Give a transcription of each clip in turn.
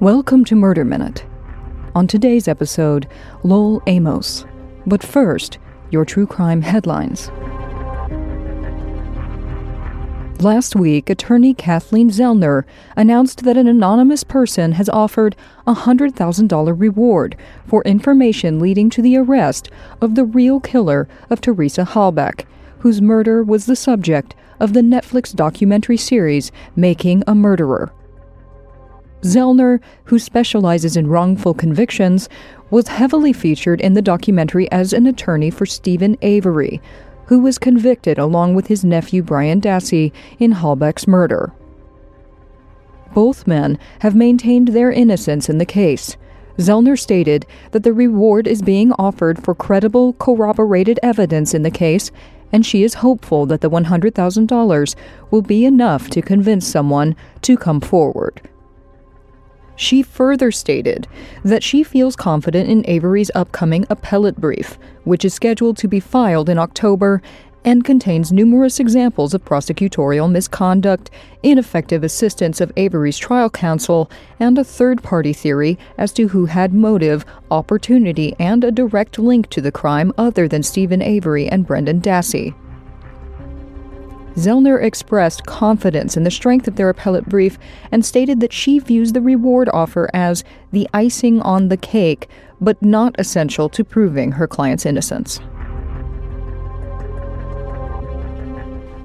Welcome to Murder Minute. On today's episode, Lowell Amos. But first, your true crime headlines. Last week, attorney Kathleen Zellner announced that an anonymous person has offered a $100,000 reward for information leading to the arrest of the real killer of Teresa Halbach, whose murder was the subject of the Netflix documentary series Making a Murderer. Zellner, who specializes in wrongful convictions, was heavily featured in the documentary as an attorney for Steven Avery, who was convicted along with his nephew Brendan Dassey in Halbach's murder. Both men have maintained their innocence in the case. Zellner stated that the reward is being offered for credible, corroborated evidence in the case, and she is hopeful that the $100,000 will be enough to convince someone to come forward. She further stated that she feels confident in Avery's upcoming appellate brief, which is scheduled to be filed in October and contains numerous examples of prosecutorial misconduct, ineffective assistance of Avery's trial counsel, and a third party theory as to who had motive, opportunity, and a direct link to the crime other than Steven Avery and Brendan Dassey. Zellner expressed confidence in the strength of their appellate brief and stated that she views the reward offer as the icing on the cake, but not essential to proving her client's innocence.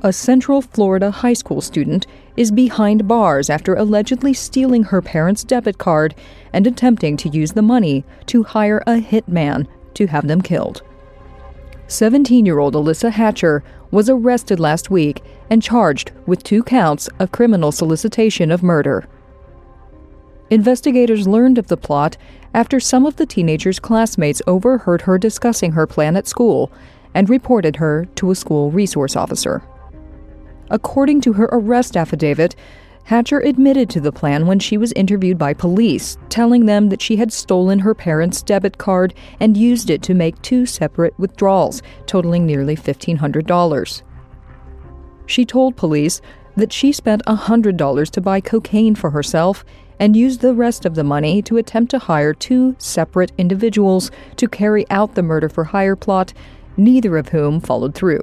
A Central Florida high school student is behind bars after allegedly stealing her parents' debit card and attempting to use the money to hire a hitman to have them killed. 17 year old Alyssa Hatcher was arrested last week and charged with two counts of criminal solicitation of murder. Investigators learned of the plot after some of the teenager's classmates overheard her discussing her plan at school and reported her to a school resource officer. According to her arrest affidavit, Hatcher admitted to the plan when she was interviewed by police, telling them that she had stolen her parents' debit card and used it to make two separate withdrawals, totaling nearly $1,500. She told police that she spent $100 to buy cocaine for herself and used the rest of the money to attempt to hire two separate individuals to carry out the murder for hire plot, neither of whom followed through.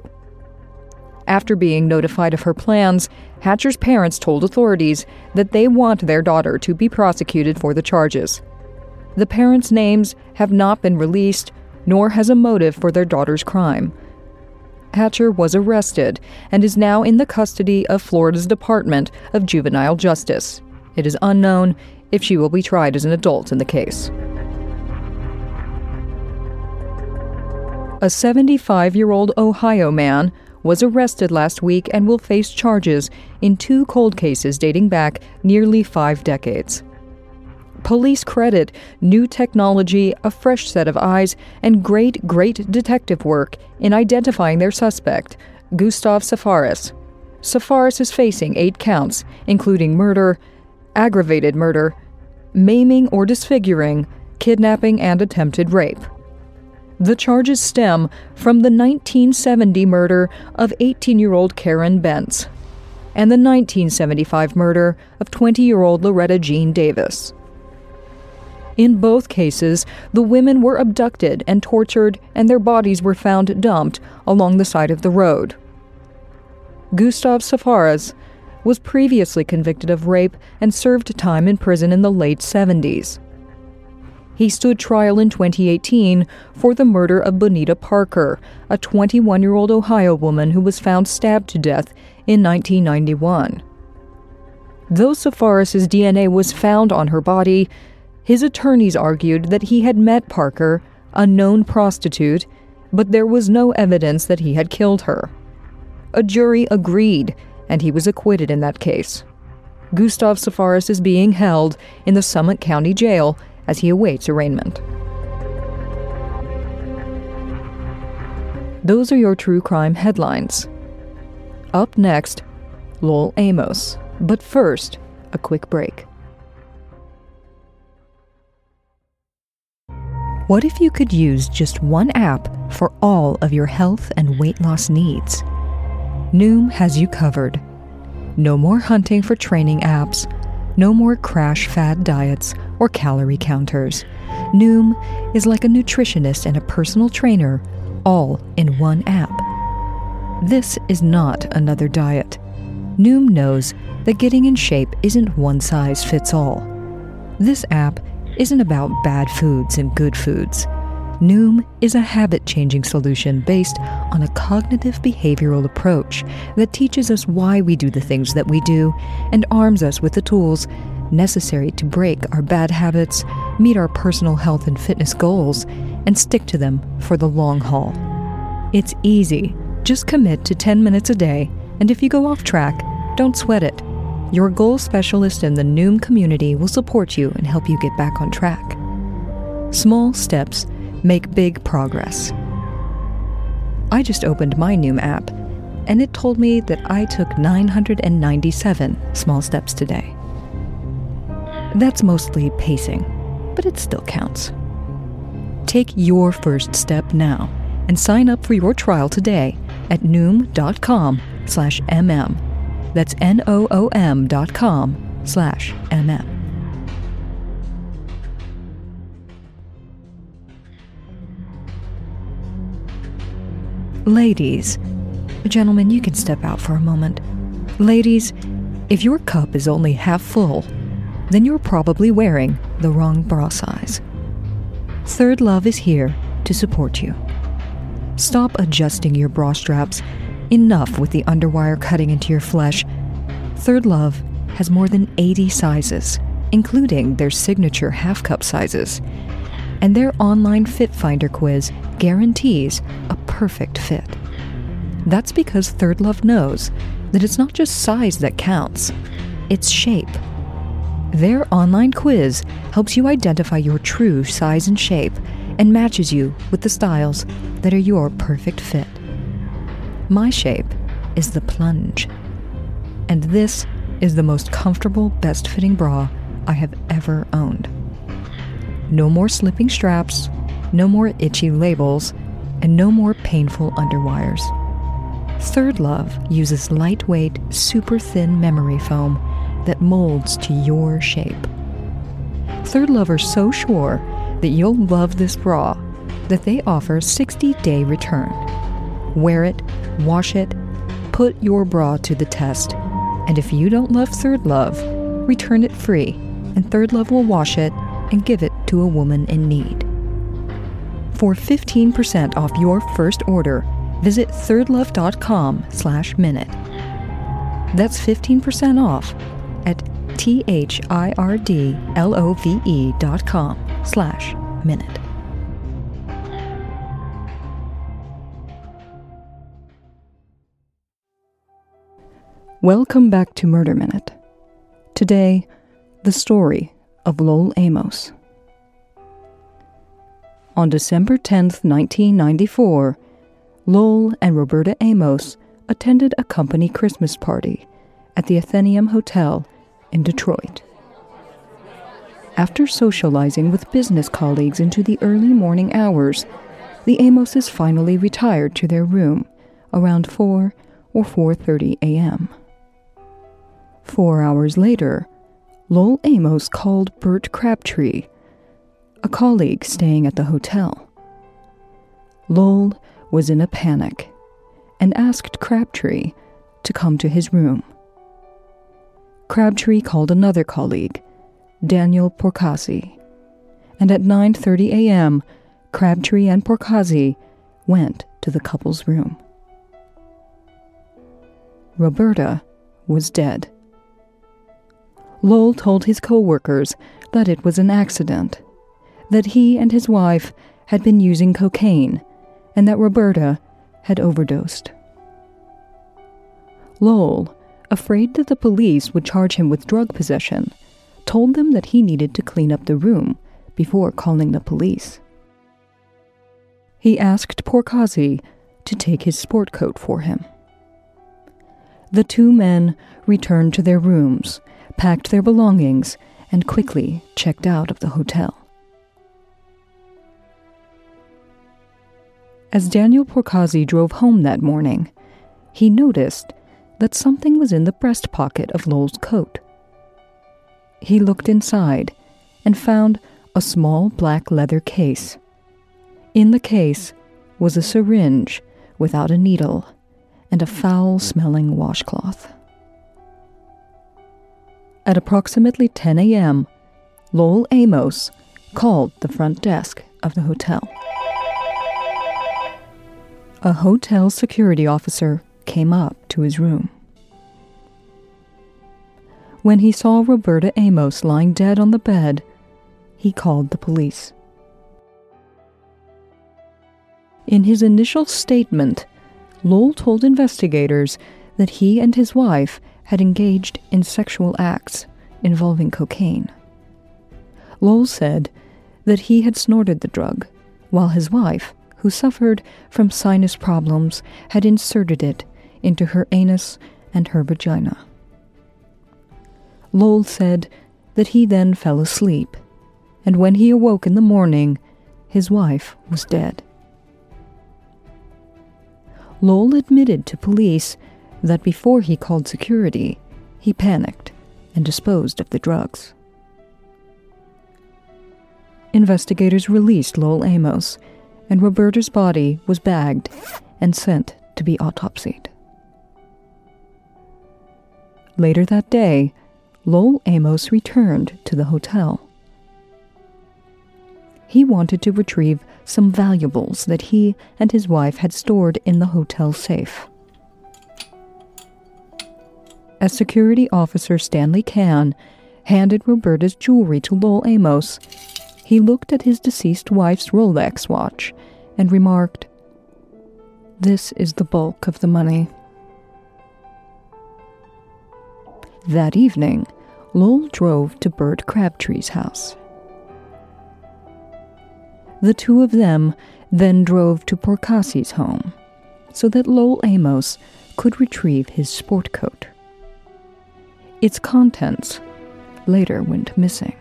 After being notified of her plans, Hatcher's parents told authorities that they want their daughter to be prosecuted for the charges. The parents' names have not been released, nor has a motive for their daughter's crime. Hatcher was arrested and is now in the custody of Florida's Department of Juvenile Justice. It is unknown if she will be tried as an adult in the case. A 75 year old Ohio man was arrested last week and will face charges in two cold cases dating back nearly five decades. Police credit new technology, a fresh set of eyes, and great, great detective work in identifying their suspect, Gustav Safaris. Safaris is facing eight counts, including murder, aggravated murder, maiming or disfiguring, kidnapping, and attempted rape. The charges stem from the 1970 murder of 18 year old Karen Bentz and the 1975 murder of 20 year old Loretta Jean Davis. In both cases, the women were abducted and tortured, and their bodies were found dumped along the side of the road. Gustav Safaris was previously convicted of rape and served time in prison in the late 70s. He stood trial in 2018 for the murder of Bonita Parker, a 21 year old Ohio woman who was found stabbed to death in 1991. Though Safaris' DNA was found on her body, his attorneys argued that he had met Parker, a known prostitute, but there was no evidence that he had killed her. A jury agreed, and he was acquitted in that case. Gustav Safaris is being held in the Summit County Jail as he awaits arraignment. Those are your true crime headlines. Up next, Lowell Amos. But first, a quick break. What if you could use just one app for all of your health and weight loss needs? Noom has you covered. No more hunting for training apps No more crash fad diets or calorie counters. Noom is like a nutritionist and a personal trainer, all in one app. This is not another diet. Noom knows that getting in shape isn't one size fits all. This app isn't about bad foods and good foods. Noom is a habit changing solution based on a cognitive behavioral approach that teaches us why we do the things that we do and arms us with the tools necessary to break our bad habits, meet our personal health and fitness goals, and stick to them for the long haul. It's easy. Just commit to 10 minutes a day, and if you go off track, don't sweat it. Your goal specialist in the Noom community will support you and help you get back on track. Small steps make big progress. I just opened my Noom app, and it told me that I took 997 small steps today. That's mostly pacing, but it still counts. Take your first step now and sign up for your trial today at noom.com slash mm. That's N-O-O-M dot com slash mm. Ladies, gentlemen, you can step out for a moment. Ladies, if your cup is only half full, then you're probably wearing the wrong bra size. Third Love is here to support you. Stop adjusting your bra straps. Enough with the underwire cutting into your flesh. Third Love has more than 80 sizes, including their signature half cup sizes. And their online Fit Finder quiz guarantees a perfect fit. That's because Third Love knows that it's not just size that counts, it's shape. Their online quiz helps you identify your true size and shape and matches you with the styles that are your perfect fit. My shape is the plunge, and this is the most comfortable, best fitting bra I have ever owned. No more slipping straps, no more itchy labels, and no more painful underwires. Third Love uses lightweight, super thin memory foam that molds to your shape. Third Love are so sure that you'll love this bra that they offer 60 day return. Wear it, wash it, put your bra to the test, and if you don't love Third Love, return it free, and Third Love will wash it and give it to a woman in need. For 15% off your first order, visit thirdlove.com slash minute. That's 15% off at T-H-I-R-D-L-O-V-E dot com slash minute. Welcome back to Murder Minute. Today, the story of Lowell Amos. On December 10, 1994, Lowell and Roberta Amos attended a company Christmas party at the Athenaeum Hotel in Detroit. After socializing with business colleagues into the early morning hours, the Amoses finally retired to their room around 4 or 4:30 a.m. 4 hours later, Lowell Amos called Bert Crabtree, a colleague staying at the hotel. Lowell was in a panic and asked Crabtree to come to his room. Crabtree called another colleague Daniel Porcasi. And at 9:30 a.m., Crabtree and Porcasi went to the couple's room. Roberta was dead. Lowell told his co-workers that it was an accident, that he and his wife had been using cocaine, and that Roberta had overdosed. Lowell, afraid that the police would charge him with drug possession, told them that he needed to clean up the room before calling the police. He asked Porcasi to take his sport coat for him. The two men returned to their rooms, packed their belongings, and quickly checked out of the hotel. As Daniel Porcasi drove home that morning, he noticed that something was in the breast pocket of Lowell's coat. He looked inside and found a small black leather case. In the case was a syringe without a needle and a foul smelling washcloth. At approximately 10 a.m., Lowell Amos called the front desk of the hotel. A hotel security officer came up to his room. When he saw Roberta Amos lying dead on the bed, he called the police. In his initial statement, Lowell told investigators that he and his wife had engaged in sexual acts involving cocaine. Lowell said that he had snorted the drug, while his wife, who suffered from sinus problems, had inserted it into her anus and her vagina. Lowell said that he then fell asleep, and when he awoke in the morning, his wife was dead. Lowell admitted to police that before he called security, he panicked and disposed of the drugs. Investigators released Lowell Amos, and Roberta's body was bagged and sent to be autopsied. Later that day, Lowell Amos returned to the hotel. He wanted to retrieve some valuables that he and his wife had stored in the hotel safe. As security officer Stanley Can handed Roberta's jewelry to Lowell Amos, he looked at his deceased wife's Rolex watch and remarked, This is the bulk of the money. That evening, Lowell drove to Bert Crabtree's house. The two of them then drove to Porcassi's home so that Lowell Amos could retrieve his sport coat. Its contents later went missing.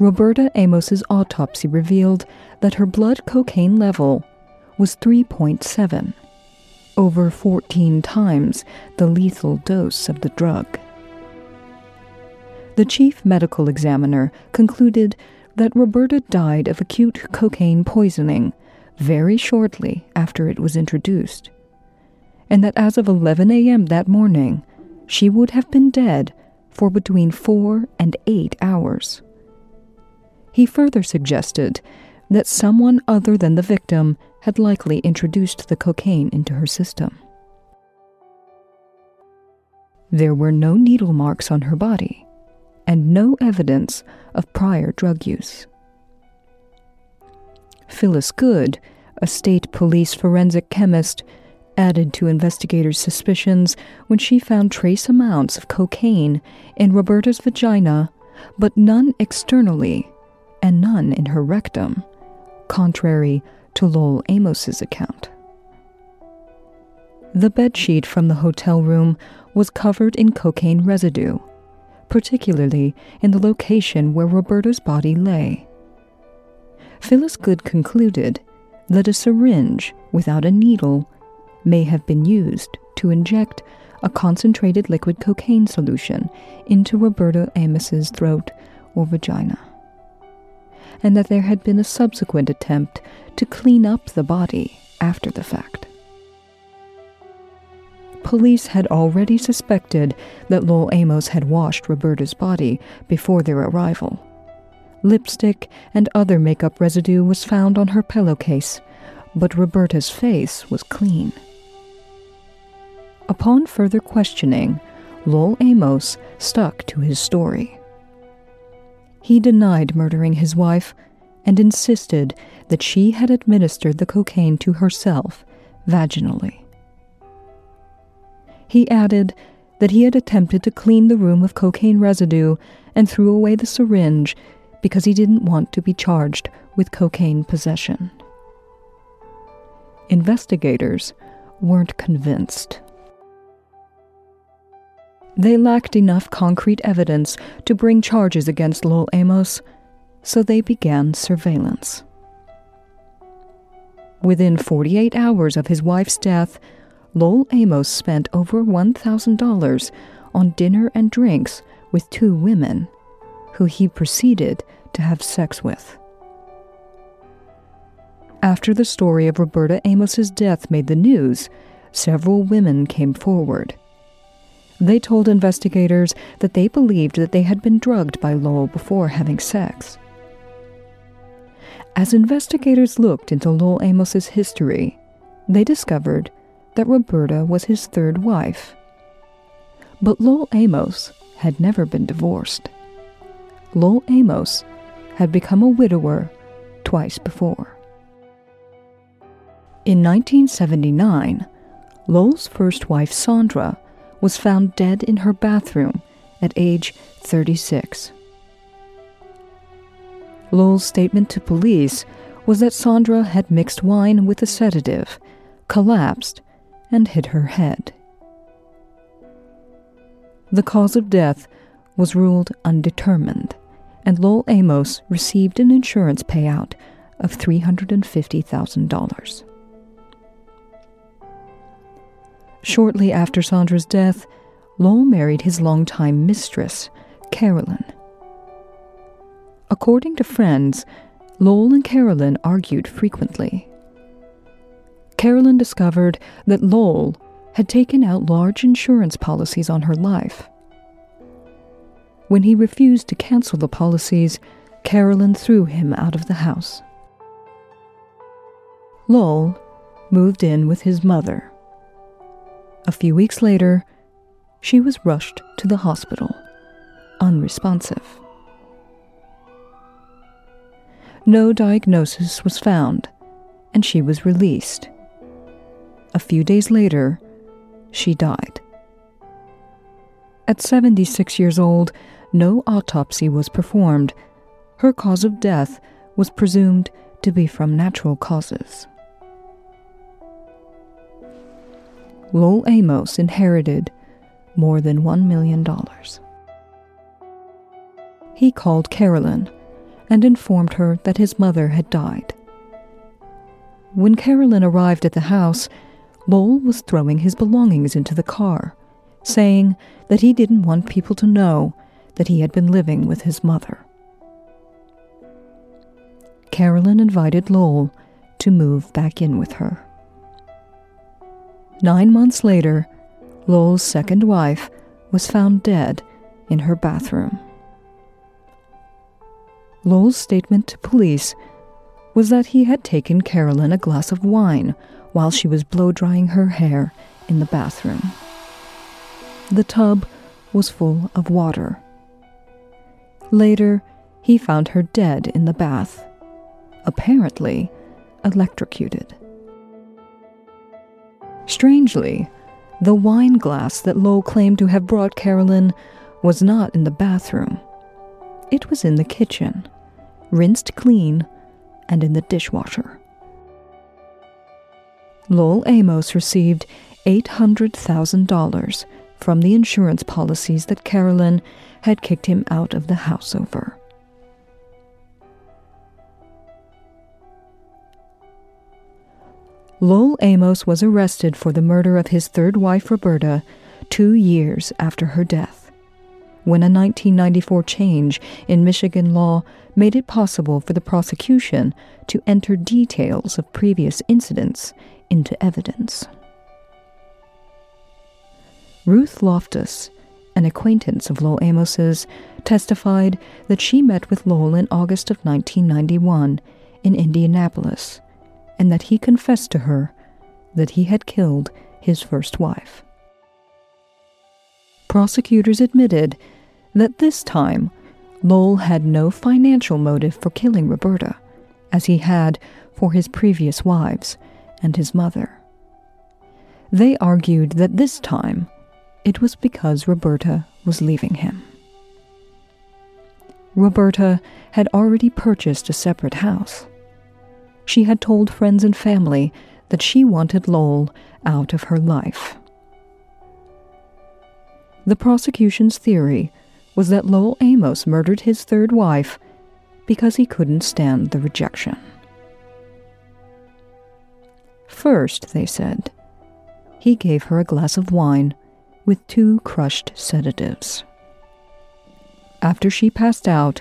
Roberta Amos's autopsy revealed that her blood cocaine level was 3.7 over 14 times the lethal dose of the drug. The chief medical examiner concluded that Roberta died of acute cocaine poisoning very shortly after it was introduced, and that as of 11 a.m. that morning, she would have been dead for between four and eight hours. He further suggested that someone other than the victim had likely introduced the cocaine into her system. There were no needle marks on her body and no evidence of prior drug use. Phyllis Good, a state police forensic chemist, added to investigators' suspicions when she found trace amounts of cocaine in Roberta's vagina, but none externally and none in her rectum, contrary to Lowell Amos's account. The bedsheet from the hotel room was covered in cocaine residue, particularly in the location where Roberta's body lay. Phyllis Good concluded that a syringe without a needle may have been used to inject a concentrated liquid cocaine solution into Roberta Amos's throat or vagina and that there had been a subsequent attempt to clean up the body after the fact. Police had already suspected that Lowell Amos had washed Roberta's body before their arrival. Lipstick and other makeup residue was found on her pillowcase, but Roberta's face was clean. Upon further questioning, Lowell Amos stuck to his story. He denied murdering his wife and insisted that she had administered the cocaine to herself vaginally. He added that he had attempted to clean the room of cocaine residue and threw away the syringe because he didn't want to be charged with cocaine possession. Investigators weren't convinced. They lacked enough concrete evidence to bring charges against Lowell Amos, so they began surveillance. Within 48 hours of his wife's death, Lowell Amos spent over $1,000 on dinner and drinks with two women, who he proceeded to have sex with. After the story of Roberta Amos's death made the news, several women came forward. They told investigators that they believed that they had been drugged by Lowell before having sex. As investigators looked into Lowell Amos's history, they discovered that Roberta was his third wife. But Lowell Amos had never been divorced. Lowell Amos had become a widower twice before. In 1979, Lowell's first wife, Sandra, was found dead in her bathroom at age 36. Lowell's statement to police was that Sandra had mixed wine with a sedative, collapsed, and hit her head. The cause of death was ruled undetermined, and Lowell Amos received an insurance payout of $350,000. Shortly after Sandra's death, Lowell married his longtime mistress, Carolyn. According to friends, Lowell and Carolyn argued frequently. Carolyn discovered that Lowell had taken out large insurance policies on her life. When he refused to cancel the policies, Carolyn threw him out of the house. Lowell moved in with his mother. A few weeks later, she was rushed to the hospital, unresponsive. No diagnosis was found, and she was released. A few days later, she died. At 76 years old, no autopsy was performed. Her cause of death was presumed to be from natural causes. Lowell Amos inherited more than $1 million. He called Carolyn and informed her that his mother had died. When Carolyn arrived at the house, Lowell was throwing his belongings into the car, saying that he didn't want people to know that he had been living with his mother. Carolyn invited Lowell to move back in with her. Nine months later, Lowell's second wife was found dead in her bathroom. Lowell's statement to police was that he had taken Carolyn a glass of wine while she was blow drying her hair in the bathroom. The tub was full of water. Later, he found her dead in the bath, apparently electrocuted. Strangely, the wine glass that Lowell claimed to have brought Carolyn was not in the bathroom. It was in the kitchen, rinsed clean, and in the dishwasher. Lowell Amos received $800,000 from the insurance policies that Carolyn had kicked him out of the house over. Lowell Amos was arrested for the murder of his third wife, Roberta, two years after her death, when a 1994 change in Michigan law made it possible for the prosecution to enter details of previous incidents into evidence. Ruth Loftus, an acquaintance of Lowell Amos's, testified that she met with Lowell in August of 1991 in Indianapolis, and that he confessed to her that he had killed his first wife. Prosecutors admitted that this time Lowell had no financial motive for killing Roberta, as he had for his previous wives and his mother. They argued that this time it was because Roberta was leaving him. Roberta had already purchased a separate house. She had told friends and family that she wanted Lowell out of her life. The prosecution's theory was that Lowell Amos murdered his third wife because he couldn't stand the rejection. First, they said, he gave her a glass of wine with two crushed sedatives. After she passed out,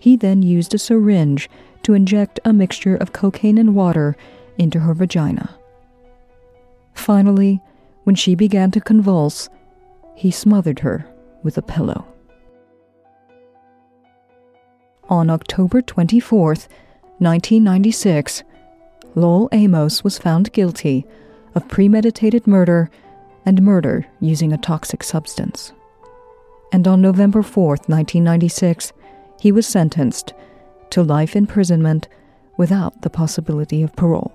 he then used a syringe to inject a mixture of cocaine and water into her vagina. Finally, when she began to convulse, he smothered her with a pillow. On October 24, 1996, Lowell Amos was found guilty of premeditated murder and murder using a toxic substance. And on November 4, 1996, he was sentenced to life imprisonment without the possibility of parole.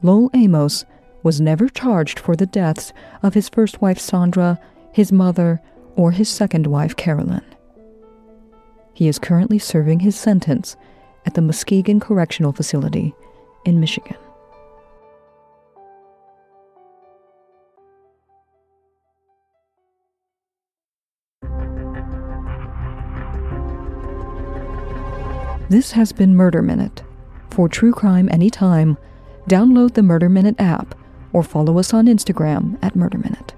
Lowell Amos was never charged for the deaths of his first wife Sandra, his mother, or his second wife Carolyn. He is currently serving his sentence at the Muskegon Correctional Facility in Michigan. This has been Murder Minute. For true crime anytime, download the Murder Minute app or follow us on Instagram at Murder Minute.